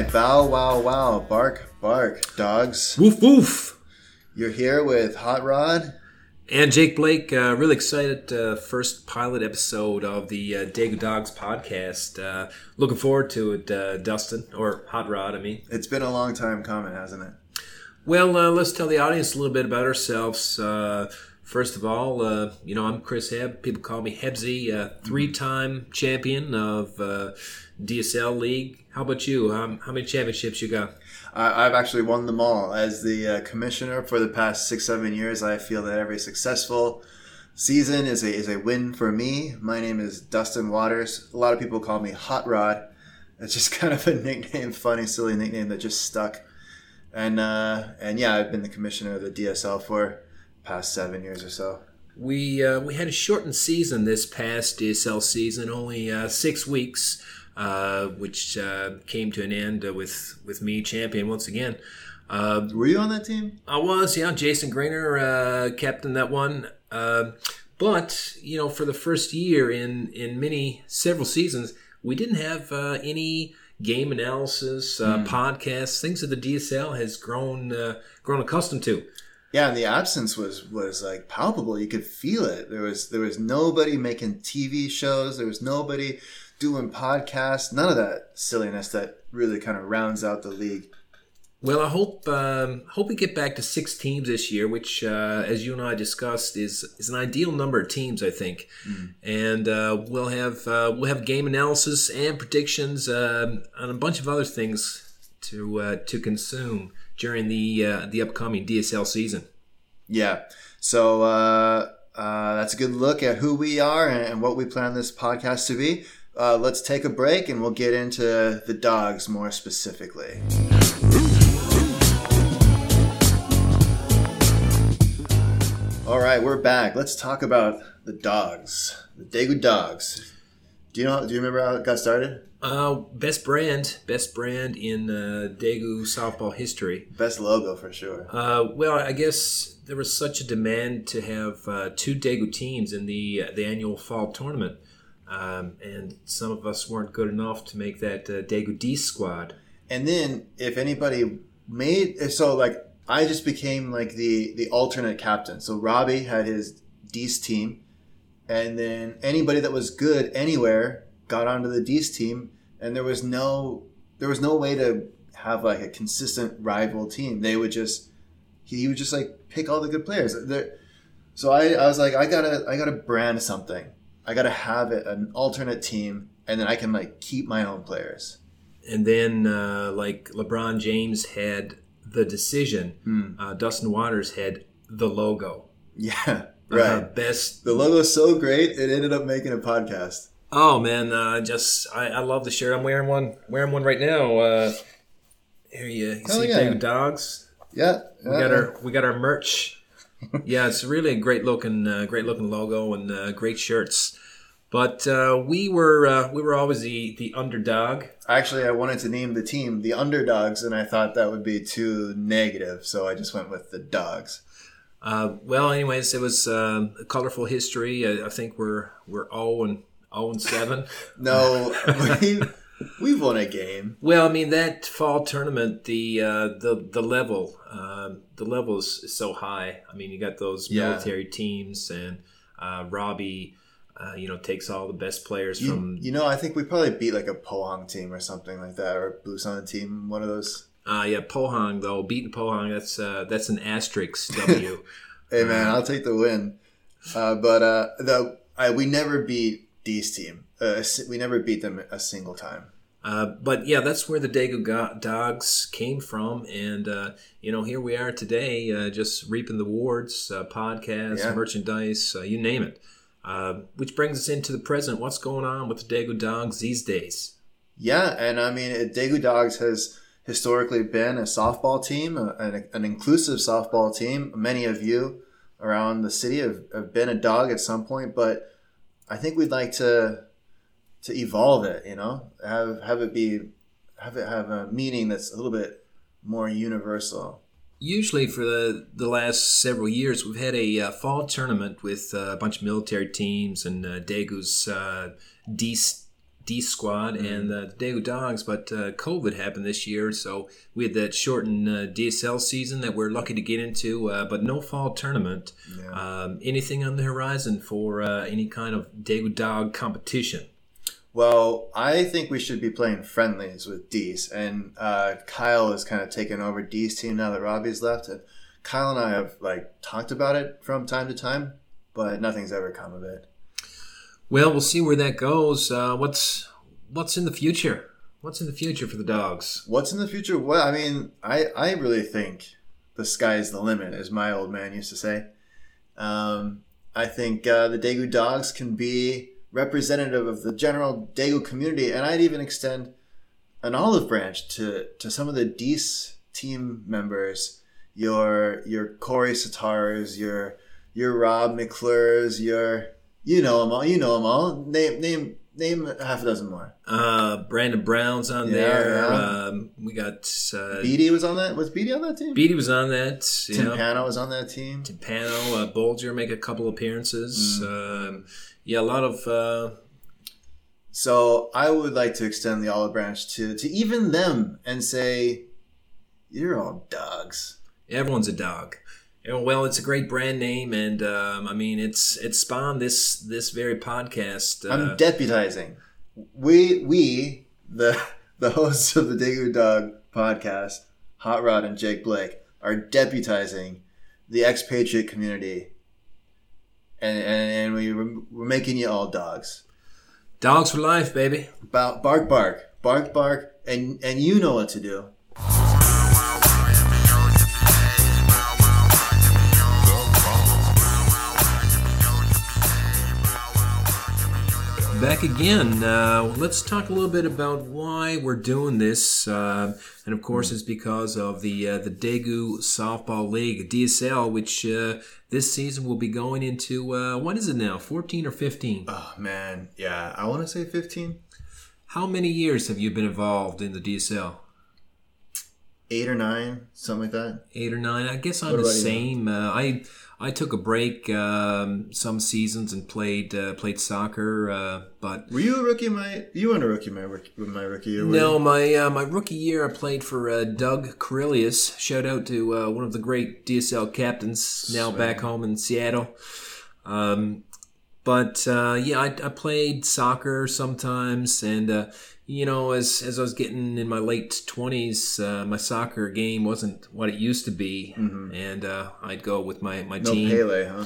right, bow, wow, wow, bark, bark, dogs. Woof woof. You're here with Hot Rod. And Jake Blake, uh, really excited. Uh, first pilot episode of the uh, Daegu Dogs podcast. Uh, looking forward to it, uh, Dustin, or Hot Rod, I mean. It's been a long time coming, hasn't it? Well, uh, let's tell the audience a little bit about ourselves. Uh, first of all, uh, you know, I'm Chris Heb. People call me Hebsy, uh, three-time champion of uh, DSL League. How about you? Um, how many championships you got? I, I've actually won them all. As the uh, commissioner for the past six, seven years, I feel that every successful season is a, is a win for me. My name is Dustin Waters. A lot of people call me Hot Rod. It's just kind of a nickname, funny, silly nickname that just stuck. And uh, and yeah, I've been the commissioner of the DSL for past seven years or so. We uh, we had a shortened season this past DSL season, only uh, six weeks, uh, which uh, came to an end uh, with with me champion once again. Uh, Were you on that team? I was, yeah. Jason Greener uh, captained that one. Uh, but you know, for the first year in in many several seasons, we didn't have uh, any game analysis, uh, podcasts, things that the DSL has grown uh, grown accustomed to. Yeah, and the absence was was like palpable. You could feel it. There was there was nobody making TV shows. There was nobody doing podcasts. None of that silliness that really kind of rounds out the league. Well, I hope um, hope we get back to six teams this year, which, uh, as you and I discussed, is is an ideal number of teams, I think. And uh, we'll have uh, we'll have game analysis and predictions um and a bunch of other things to uh, to consume during the uh, the upcoming DSL season. Yeah. So uh, uh, that's a good look at who we are and, and what we plan this podcast to be. Uh, let's take a break and we'll get into the dogs more specifically. All right, we're back. Let's talk about the dogs, the Daegu dogs. Do you know? Do you remember how it got started? Uh, best brand, best brand in uh, Daegu softball history. Best logo for sure. Uh, well, I guess there was such a demand to have uh, two Daegu teams in the the annual fall tournament, um, and some of us weren't good enough to make that uh, Daegu D squad. And then if anybody made so like I just became like the the alternate captain. So Robbie had his D's team and then anybody that was good anywhere got onto the D's team and there was no there was no way to have like a consistent rival team. They would just he would just like pick all the good players. So I, I was like I gotta I gotta brand something. I gotta have it an alternate team and then I can like keep my own players. And then, uh, like LeBron James had the decision, uh, Dustin Waters had the logo. Yeah, Uh, right. best The logo's so great, it ended up making a podcast. Oh man, uh, just I, I love the shirt. I'm wearing one, wearing one right now. Uh, here you, you Hell see yeah. Dogs. Yeah, We got our we got our merch. Yeah, it's really a great looking, uh, great looking logo and uh, great shirts. But uh, we were uh, we were always the the underdog. Actually, I wanted to name the team the Underdogs, and I thought that would be too negative, so I just went with the Dogs. Uh, well, anyways, it was uh, a colorful history. I, I think we're we're zero and zero and seven. No, we, we've won a game. Well, I mean that fall tournament, the uh, the the level, um, the level is, so high. I mean, you got those Yeah. military teams, and uh, Robbie, uh, you know, takes all the best players You, from. you know, I think we probably beat like a Pohang team or something like that, or Busan team, one of those. Uh, yeah, Pohang though, beating Pohang, that's uh, that's an asterisk W. Hey man, I'll take the win. Uh, but uh, the I, we never beat D's team. Uh, we never beat them a single time. Uh, but yeah, that's where the Daegu Go- Dogs came from, and uh, you know, here we are today, uh, just reaping the rewards, uh, podcasts, Yeah. merchandise, uh, you name it. Uh, which brings us into the present. What's going on with the Daegu Dogs these days? Yeah, and I mean, Daegu Dogs has historically been a softball team, an, an inclusive softball team. Many of you around the city have, have been a dog at some point, but I think we'd like to to evolve it. You know, have have it be have it have a meaning that's a little bit more universal. Usually, for the, the last several years, we've had a uh, fall tournament with uh, a bunch of military teams and uh, Daegu's uh, D D Squad and uh, the Daegu Dogs, but uh, COVID happened this year, so we had that shortened uh, DSL season that we're lucky to get into, uh, but no fall tournament. Yeah. Um, anything on the horizon for uh, any kind of Daegu Dog competition? Well, I think we should be playing friendlies with D's, and uh, Kyle is kind of taken over D's team now that Robbie's left, and Kyle and I have like talked about it from time to time, but nothing's ever come of it. Well, we'll see where that goes. Uh, what's what's in the future? What's in the future for the dogs? What's in the future? Well, I mean, I I really think the sky's the limit, as my old man used to say. Um, I think uh, the Daegu dogs can be representative of the general Daegu community, and I'd even extend an olive branch to to some of the Dees team members. Your your Corey Satars, your your Rob McClures, your you know them all. You know them all. Name name name half a dozen more. Uh, Brandon Brown's on Yeah, there. yeah. Um, we got uh, Beatty was on that. Was Beatty on that team? Beatty was on that. Tim Yeah. Pano was on that team. Timpano, uh, Bolger make a couple appearances. Mm. Um, yeah, a lot of uh, So I would like to extend the olive branch to to even them and say, "You're all dogs." everyone's a dog. Well, it's a great brand name, and um, I mean, it's it's spawned this this very podcast. Uh, I'm deputizing. We we the the hosts of the Daegu Dog podcast, Hot Rod and Jake Blake, are deputizing the expatriate community, and and, and we we're making you all dogs. dogs for life, baby. Ba- Bark bark bark bark, and and you know what to do. Back again. Uh, let's talk a little bit about why we're doing this, uh, and of course, it's because of the uh, the Daegu Softball League (DSL), which uh, this season will be going into uh, what is it now, fourteen or fifteen? Oh man, yeah, I want to say fifteen. How many years have you been involved in the DSL? eight or nine, something like that. eight or nine. I guess I'm the same. Uh, I I took a break um, some seasons and played uh, played soccer, uh, but Were you a rookie? My you weren't a rookie. My my rookie year. no, you? my uh, my rookie year I played for uh, Doug Corellius. Shout out to uh, one of the great DSL captains now back home in Seattle. Um, but uh, yeah, I, I played soccer sometimes, and uh, you know, as as I was getting in my late twenties, uh, my soccer game wasn't what it used to be, and uh, I'd go with my my no team. Pele, huh?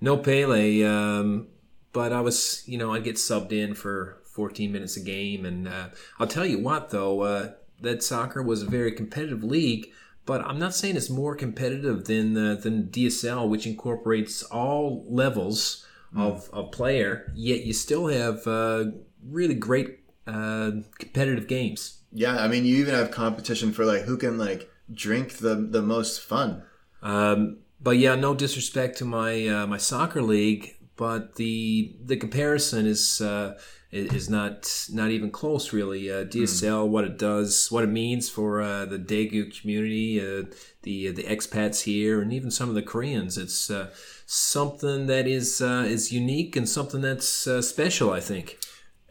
No Pele, um, but I was, you know, I'd get subbed in for 14 minutes a game. And uh, I'll tell you what, though, uh, that soccer was a very competitive league. But I'm not saying it's more competitive than uh, than DSL, which incorporates all levels of, of player. Yet you still have uh, really great uh, competitive games. Yeah, I mean, you even have competition for like who can like drink the the most fun. Um, but yeah, no disrespect to my uh, my soccer league, but the the comparison is uh, is is not not even close really. Uh, DSL, what it does, what it means for uh, the Daegu community, uh, the the expats here, and even some of the Koreans. It's uh, something that is uh, is unique and something that's uh, special. I think.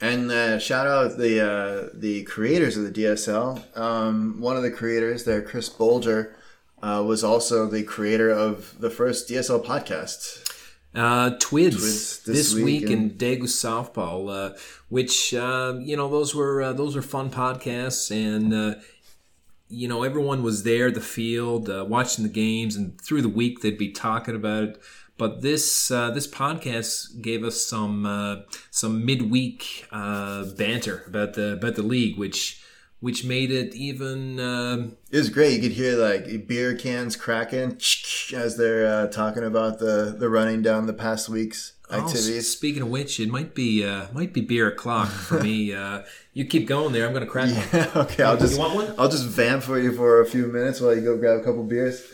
And uh, shout out the uh, the creators of the DSL. Um, one of the creators there, Chris Bolger, uh, was also the creator of the first DSL podcast. Uh, Twids, Twids this, this week, week in and- Daegu softball, uh, which uh, you know those were uh, those were fun podcasts, and uh, you know everyone was there the field uh, watching the games, and through the week they'd be talking about it. But this uh, this podcast gave us some uh, some midweek uh, banter about the about the league, which which made it even. um It was great. You could hear like beer cans cracking as they're uh, talking about the the running down the past week's Oh, activities. speaking of which, it might be uh, might be beer o'clock for me. Uh, you keep going there. I'm going to crack one. Okay, I'll You just want one? I'll just vamp for you for a few minutes while you go grab a couple beers.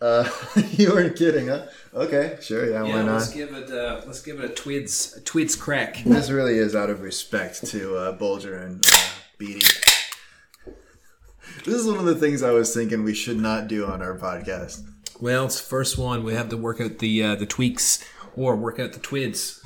Uh, you weren't kidding, huh? Okay, sure, yeah, why not? let's give it. Uh, let's give it a twids a twids crack. This really is out of respect to uh, Bolger and uh, Beatty. This is one of the things I was thinking we should not do on our podcast. Well, it's the first one. We have to work out the uh, the tweaks or work out the twids.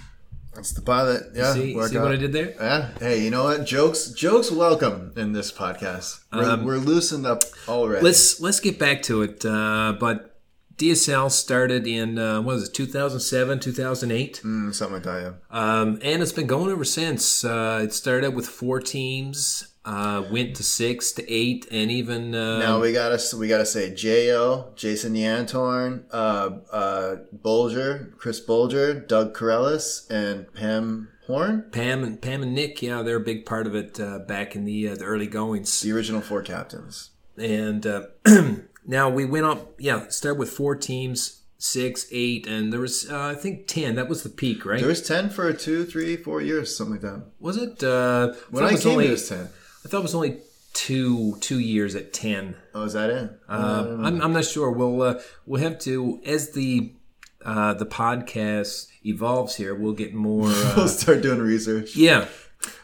That's the pilot. Yeah. see, see what I did there? Yeah. Hey, you know what? Jokes, jokes, welcome in this podcast. We're, we're loosened up already. Um, Let's let's get back to it. Uh, but DSL started in uh, what was it, 2007, 2008, Mm, something like that. Yeah. um, and it's been going ever since. Uh, it started with four teams, uh, went to six, to eight, and even uh, Now we gotta we gotta say Jo, Jason Yantorn, uh, uh, Bolger, Chris Bolger, Doug Corellis, and Pam Horn, Pam and Pam and Nick. Yeah, they're a big part of it uh, back in the uh, the early goings. the original four captains. and uh, now we went up. Yeah, started with four teams, six, eight, and there was uh, I think ten. That was the peak, right? There was ten for two, three, four years, something like that. was it? Uh, When I was came, only, it was ten. I thought it was only two two years at ten. Oh, is that it? Uh, I'm, I'm not sure. We'll uh, we'll have to as the uh, the podcast evolves here. We'll get more. Uh, we'll start doing research. yeah,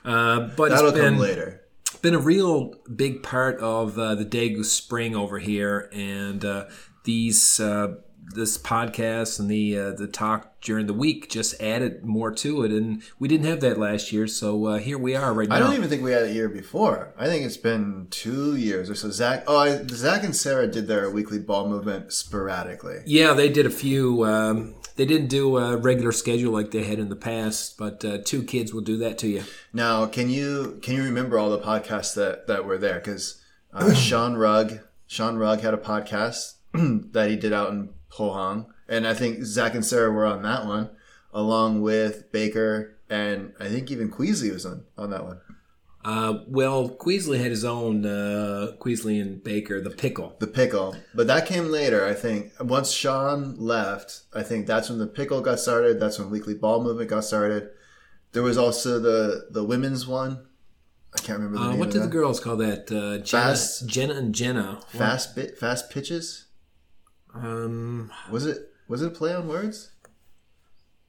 uh, but That'll it's been come later. been a real big part of uh, the Daegu Spring over here, and uh, these uh, this podcast and the uh, the talk during the week just added more to it, and we didn't have that last year, so uh, here we are right now. I don't even think we had it a year before. I think it's been two years or so. Zach, oh, I, Zach and Sarah did their weekly ball movement sporadically. yeah, they did a few. Um, they didn't do a regular schedule like they had in the past, but uh, two kids will do that to you. Now, can you can you remember all the podcasts that that were there? Because uh, Sean Rugg, Sean Rugg had a podcast that he did out in Pohang, and I think Zach and Sarah were on that one, along with Baker, and I think even Queasley was on on that one. Uh, well, Queasley had his own uh, Queasley and Baker, the pickle. The pickle, but that came later. I think once Sean left, I think that's when the pickle got started. That's when weekly ball movement got started. There was also the the women's one. I can't remember the Uh, name what did the girls call that? Uh, Jenna, Fast- Jenna and Jenna. Fast bit, fast pitches. Um, Was it was it a play on words?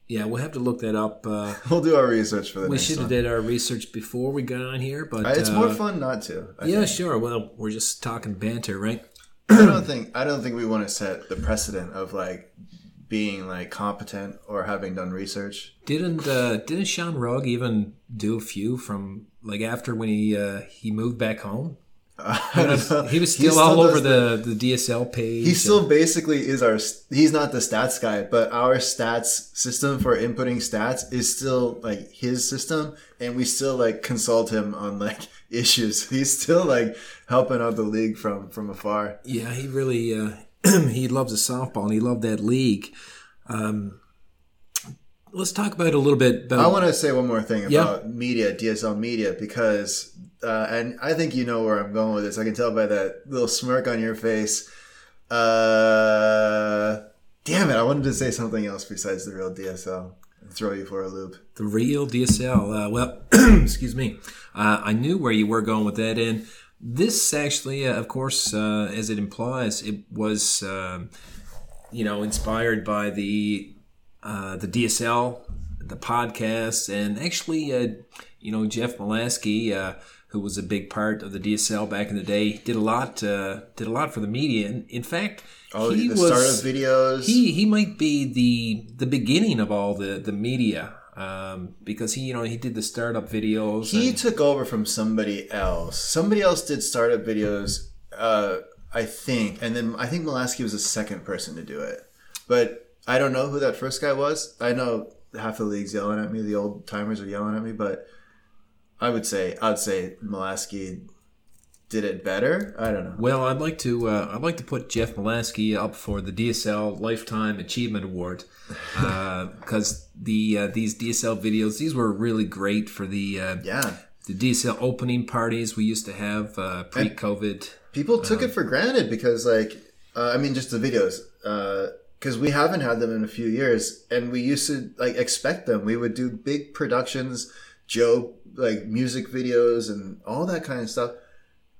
yeah, we'll have to look that up. Uh, We'll do our research for the we should have did our research before we got on here, but It's uh, more fun not to. I Yeah, think. sure. Well, we're just talking banter, right? I don't think I don't think we want to set the precedent of like being like competent or having done research. Didn't uh, didn't Sean Rugg even do a few from like after when he uh, he moved back home? He was He still, all over the, the DSL page. He and- still basically is our. He's not the stats guy, but our stats system for inputting stats is still like his system, and we still like consult him on like issues. He's still like helping out the league from from afar. Yeah, he really uh, he loves the softball and he loved that league. Um, let's talk about it a little bit. About, I want to say one more thing Yeah. about media, DSL media, because, uh, and I think you know where I'm going with this. I can tell by that little smirk on your face. Uh, damn it! I wanted to say something else besides the real DSL and throw you for a loop. The real DSL. Uh, well, excuse me. Uh, I knew where you were going with that, and this actually, uh, of course, uh, as it implies, it was, um, you know, inspired by the uh, the DSL, the podcast, and actually, uh, you know, Jeff Molaski, uh, who was a big part of the DSL back in the day, did a lot. Uh, did a lot for the media. And in fact, Oh, he the was start of videos. he he might be the the beginning of all the the media um, because he you know he did the startup videos. He and- took over from somebody else. Somebody else did startup videos, uh, I think, and then I think Molaski was the second person to do it. But I don't know who that first guy was. I know half the league's yelling at me. The old timers are yelling at me, but I would say I'd say Molaski did it better. I don't know. well, I'd like to uh, I'd like to put Jeff Molaski up for the DSL Lifetime Achievement Award because the uh, these DSL videos these were really great for the uh, Yeah, the DSL opening parties we used to have uh, pre COVID. people took it for granted because, like, uh, I mean, just the videos. Because we haven't had them in a few years, and we used to like expect them. We would do big productions, Joe like music videos and all that kind of stuff,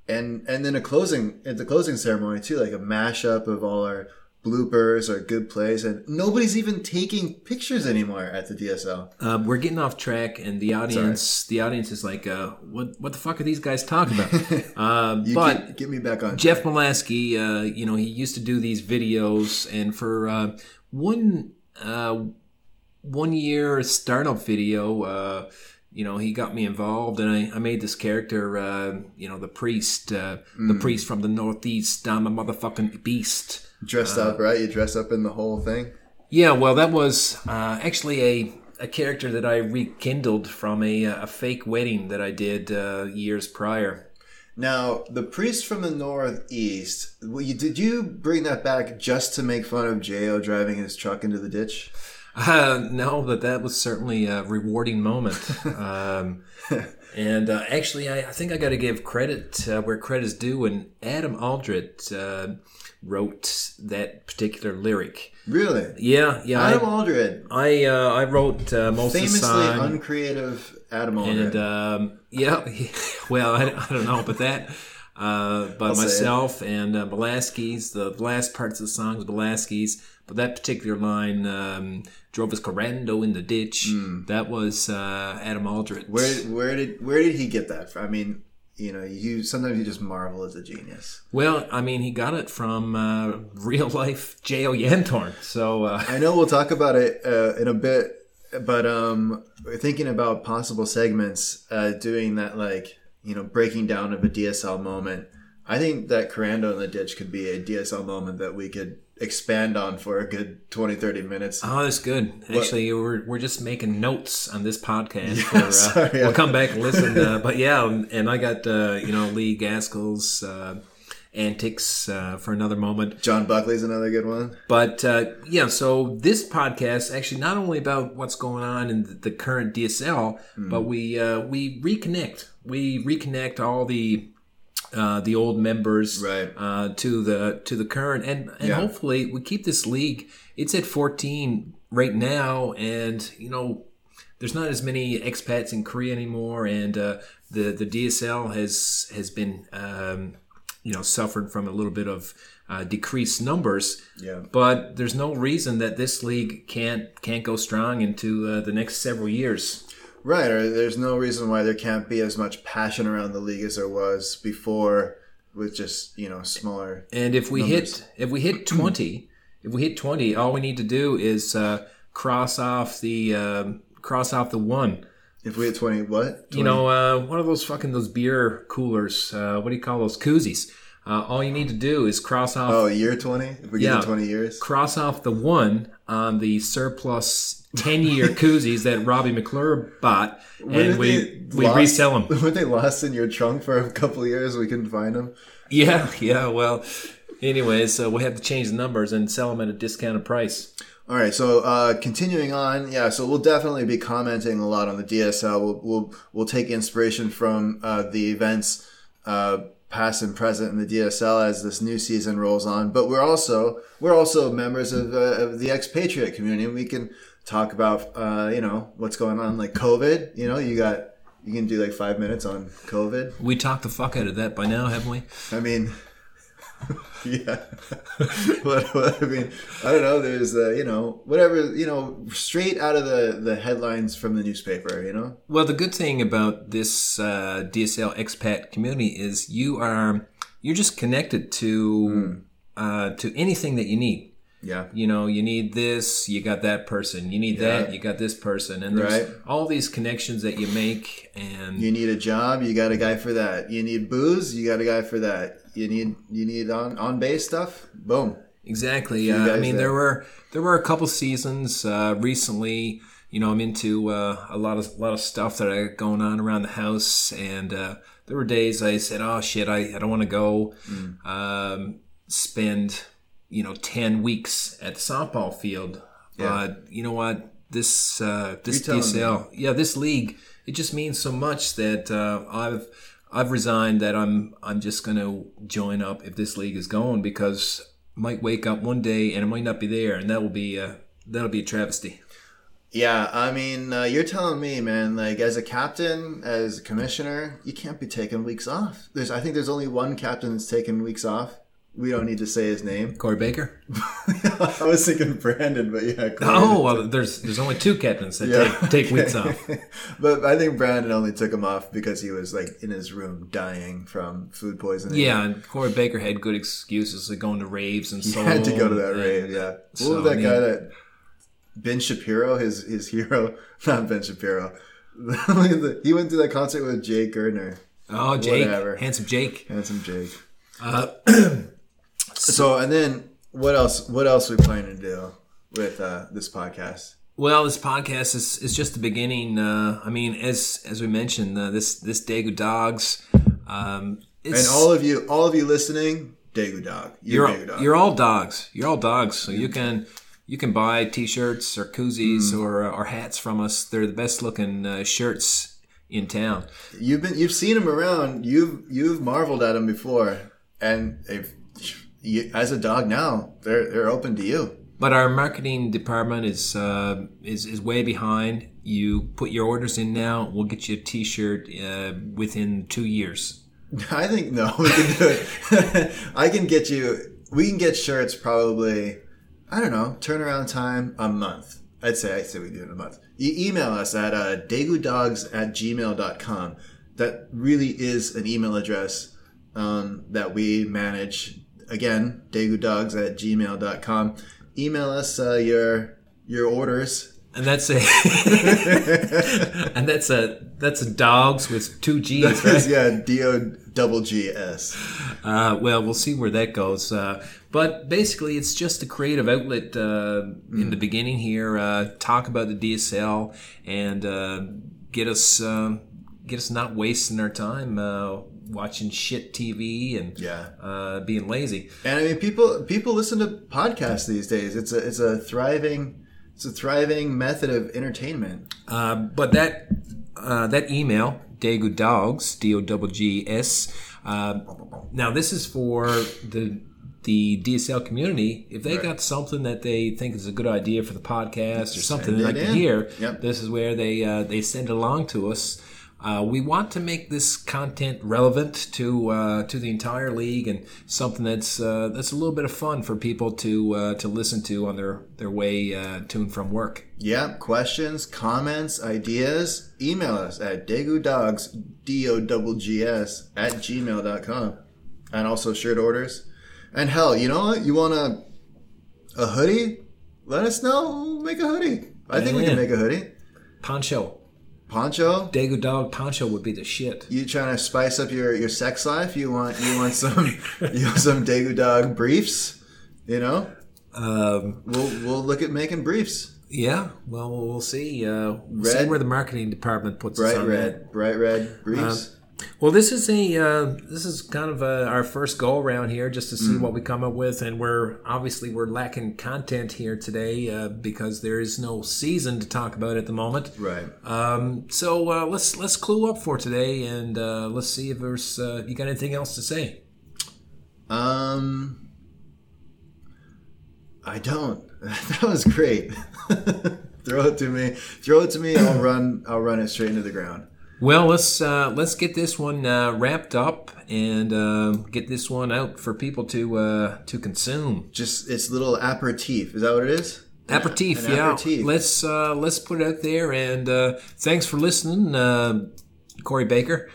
and and then a closing at the closing ceremony too, like a mashup of all our bloopers or good plays, and nobody's even taking pictures anymore at the DSL. Uh, we're getting off track, and the audience the audience is like, uh, "What what the fuck are these guys talking about?" uh, You but get, get me back on. Jeff Molaski, uh, you know, he used to do these videos, and for uh, one uh, one year startup video. Uh, you know, he got me involved, and I, I made this character. Uh, you know, the priest, uh, the priest from the northeast. I'm a motherfucking beast. Dressed up, right? You dress up in the whole thing. Yeah, well, that was uh, actually a, a character that I rekindled from a, a fake wedding that I did uh, years prior. Now, the priest from the northeast. well, you- Did you bring that back just to make fun of Jo driving his truck into the ditch? Uh, no, but that was certainly a rewarding moment. um, and uh, actually, I, I think I got to give credit uh, where credit is due. And Adam Aldred uh, wrote that particular lyric. Really? Yeah, yeah. Adam I Aldred, I, uh, I wrote uh, most of the famously uncreative Adam Aldred. and um, yeah, well, I, I don't know, but that. Uh, by I'll myself and uh, Belasky's, the last parts of the songs, Belasky's, but that particular line, um, drove his Korando in the ditch. That was uh, Adam Aldrich. Where where did where did he get that from? I mean, you know, you sometimes you just marvel as a genius. Well, I mean, he got it from uh, real life J.O. Yantorn. So, uh, I know we'll talk about it uh, in a bit, but um, thinking about possible segments, uh, doing that like you know breaking down of a DSL moment. I think that Korando in the ditch could be a DSL moment that we could expand on for a good 20, 30 minutes. oh, that's good. Actually, we're, we're just making notes on this podcast. for, uh, sorry, we'll come back and listen. Uh, but yeah, and I got, uh, you know, Lee Gaskell's uh, antics uh, for another moment. John Buckley's another good one. But uh, yeah, so this podcast actually not only about what's going on in the, the current DSL, but we uh, we reconnect. We reconnect all the uh, the old members Right. uh, to the to the current, and and Yeah. hopefully we keep this league. It's at fourteen right now, and you know there's not as many expats in Korea anymore, and uh, the the DSL has has been um, you know suffered from a little bit of uh, decreased numbers. Yeah. But there's no reason that this league can't can't go strong into uh, the next several years. Right, or there's no reason why there can't be as much passion around the league as there was before with just, you know, smaller. And if we Numbers. hit if we hit twenty, if we hit twenty, all we need to do is uh, cross off the um, cross off the one. If we hit 20, what? You know, uh, one of those fucking those beer coolers. Uh, what do you call those koozies? Uh, all you need to do is cross off Oh, year 20? If we get Yeah. to 20 years? cross off the one on the surplus 10 year koozies that Robbie McClure bought, and we, we lost- resell them. Weren't they lost in your trunk for a couple of years? We couldn't find them. Yeah, yeah, well, anyways, uh, we'll have to change the numbers and sell them at a discounted price. All right, so uh, continuing on, yeah, so we'll definitely be commenting a lot on the DSL. We'll we'll, we'll take inspiration from uh, the events uh, past and present in the DSL as this new season rolls on. But we're also we're also members of, uh, of the expatriate community. We can talk about uh, you know what's going on, like COVID. You know, you got you can do like five minutes on COVID. We talked the fuck out of that by now, haven't we? I mean, yeah. what, what, I mean, I don't know. There's, uh, you know, whatever, you know, straight out of the, the headlines from the newspaper, you know? Well, the good thing about this uh, DSL expat community is you are you're just connected to uh, to anything that you need. Yeah. you know, you need this, you got that person, you need that, you got this person, and there's Right. all these connections that you make, and You need a job, you got a guy for that. You need booze, you got a guy for that. You need you need on on base stuff. Boom. exactly. Uh, I mean, there. there were there were a couple seasons uh, recently. You know, I'm into uh, a lot of a lot of stuff that I got going on around the house, and uh, there were days I said, "Oh shit, I, I don't want to go Mm. um, spend you know ten weeks at the softball field." Yeah. But you know what? This uh, this You're telling me. DSL, yeah, this league, it just means so much that uh, I've I've resigned that I'm I'm just gonna join up if this league is going because I might wake up one day and it might not be there, and that will be uh, that'll be a travesty. Yeah, I mean, uh, you're telling me, man. Like, as a captain, as a commissioner, you can't be taking weeks off. There's, I think, there's only one captain that's taken weeks off. We don't need to say his name. Corey Baker. I was thinking Brandon, but yeah. Corey. Oh well, there's there's only two captains that Yeah, take, take okay. weeks off. but I think Brandon only took him off because he was like in his room dying from food poisoning. Yeah, and Corey Baker had good excuses like going to raves and he so had to go to that and- rave. Yeah, what So, was that guy that Ben Shapiro, his his hero, not Ben Shapiro. he went to that concert with Jake Gardner, Oh, Jake, Whatever. handsome Jake. handsome Jake. Uh, So and then what else? What else we planning to do with uh, this podcast? Well, this podcast is, is just the beginning. Uh, I mean, as as we mentioned, uh, this this Daegu Dogs. Um, And all of you, all of you listening, Daegu Dog, you're, you're Daegu Dog. you're all dogs. You're all dogs. So you can you can buy T-shirts or koozies or or hats from us. They're the best looking uh, shirts in town. You've been, you've seen them around. You've you've marveled at them before, and they've, you, as a dog now, they're they're open to you. But our marketing department is uh, is is way behind. You put your orders in now. We'll get you a T-shirt uh, within two years. I think no, we can do it. I can get you. We can get shirts probably. I don't know. Turnaround time a month. I'd say I'd say we do it in a month. You email us at uh, dagudogs at gmail.com. That really is an email address um, that we manage. Again, dagudogs at gmail.com. Email us uh, your your orders. And that's a and that's a that's a dogs with two G's, right? yeah, D O double G S. Uh, well, we'll see where that goes. Uh, but basically, it's just a creative outlet uh, in the beginning here. Uh, talk about the DSL and uh, get us uh, get us not wasting our time uh, watching shit TV and Yeah. uh, being lazy. And I mean, people people listen to podcasts these days. It's a it's a thriving it's a thriving method of entertainment. Uh, but that uh, that email, Daegu Dogs, D O G G S. Uh, now this is for the the DSL community. If they got something that they think is a good idea for the podcast or something they like to hear, Yep. this is where they uh, they send it along to us. Uh, we want to make this content relevant to uh, to the entire league and something that's uh, that's a little bit of fun for people to uh, to listen to on their their way uh, to and from work. Yeah, questions, comments, ideas, email us at dagudogs, D O double G S, at gmail.com. And also shirt orders. And hell, you know what? You want a, a hoodie? Let us know. We'll make a hoodie. I think we can make a hoodie. Poncho. Poncho? Daegu Dog Poncho would be the shit. You trying to spice up your, your sex life? You want you want some you want some Daegu Dog briefs? You know, Um, we'll we'll look at making briefs. yeah, well, we'll see. Uh, we'll see where the marketing department puts us Bright on red, bright red briefs. that. Well, this is a uh, this is kind of uh our first go around here, just to see Mm. what we come up with, and we're obviously we're lacking content here today uh, because there is no season to talk about at the moment. right. Um, so uh, let's let's clue up for today, and uh, let's see if there's uh, you got anything else to say. Um, I don't. that was great. Throw it to me. Throw it to me. I'll run. I'll run it straight into the ground. Well, let's uh, let's get this one uh, wrapped up and uh, get this one out for people to uh, to consume. Just it's little aperitif. Is that what it is? Aperitif, yeah. aperitif. Let's uh, let's put it out there. And uh, thanks for listening, uh, Corey Baker.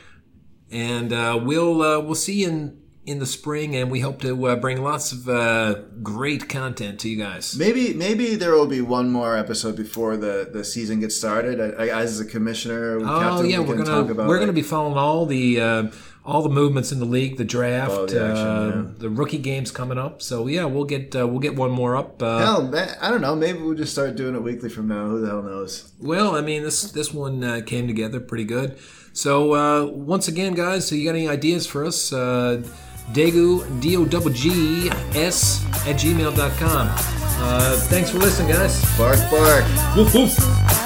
And uh, we'll uh, we'll see you in in the spring, and we hope to uh, bring lots of uh, great content to you guys. Maybe maybe there will be one more episode before the, the season gets started. I, I, as a commissioner, Oh captain, yeah, we we're gonna talk about we're gonna be following all the uh, all the movements in the league, the draft, Oh, the action, uh, yeah. the rookie games coming up. So yeah, we'll get uh, we'll get one more up. Uh, Hell, I don't know. Maybe we'll just start doing it weekly from now. Who the hell knows? Well, I mean this this one uh, came together pretty good. So uh, once again, guys, so you got any ideas for us? Uh, Daegu D O G G S at gmail.com. Uh, thanks for listening, guys. Bark, bark. Woof woof.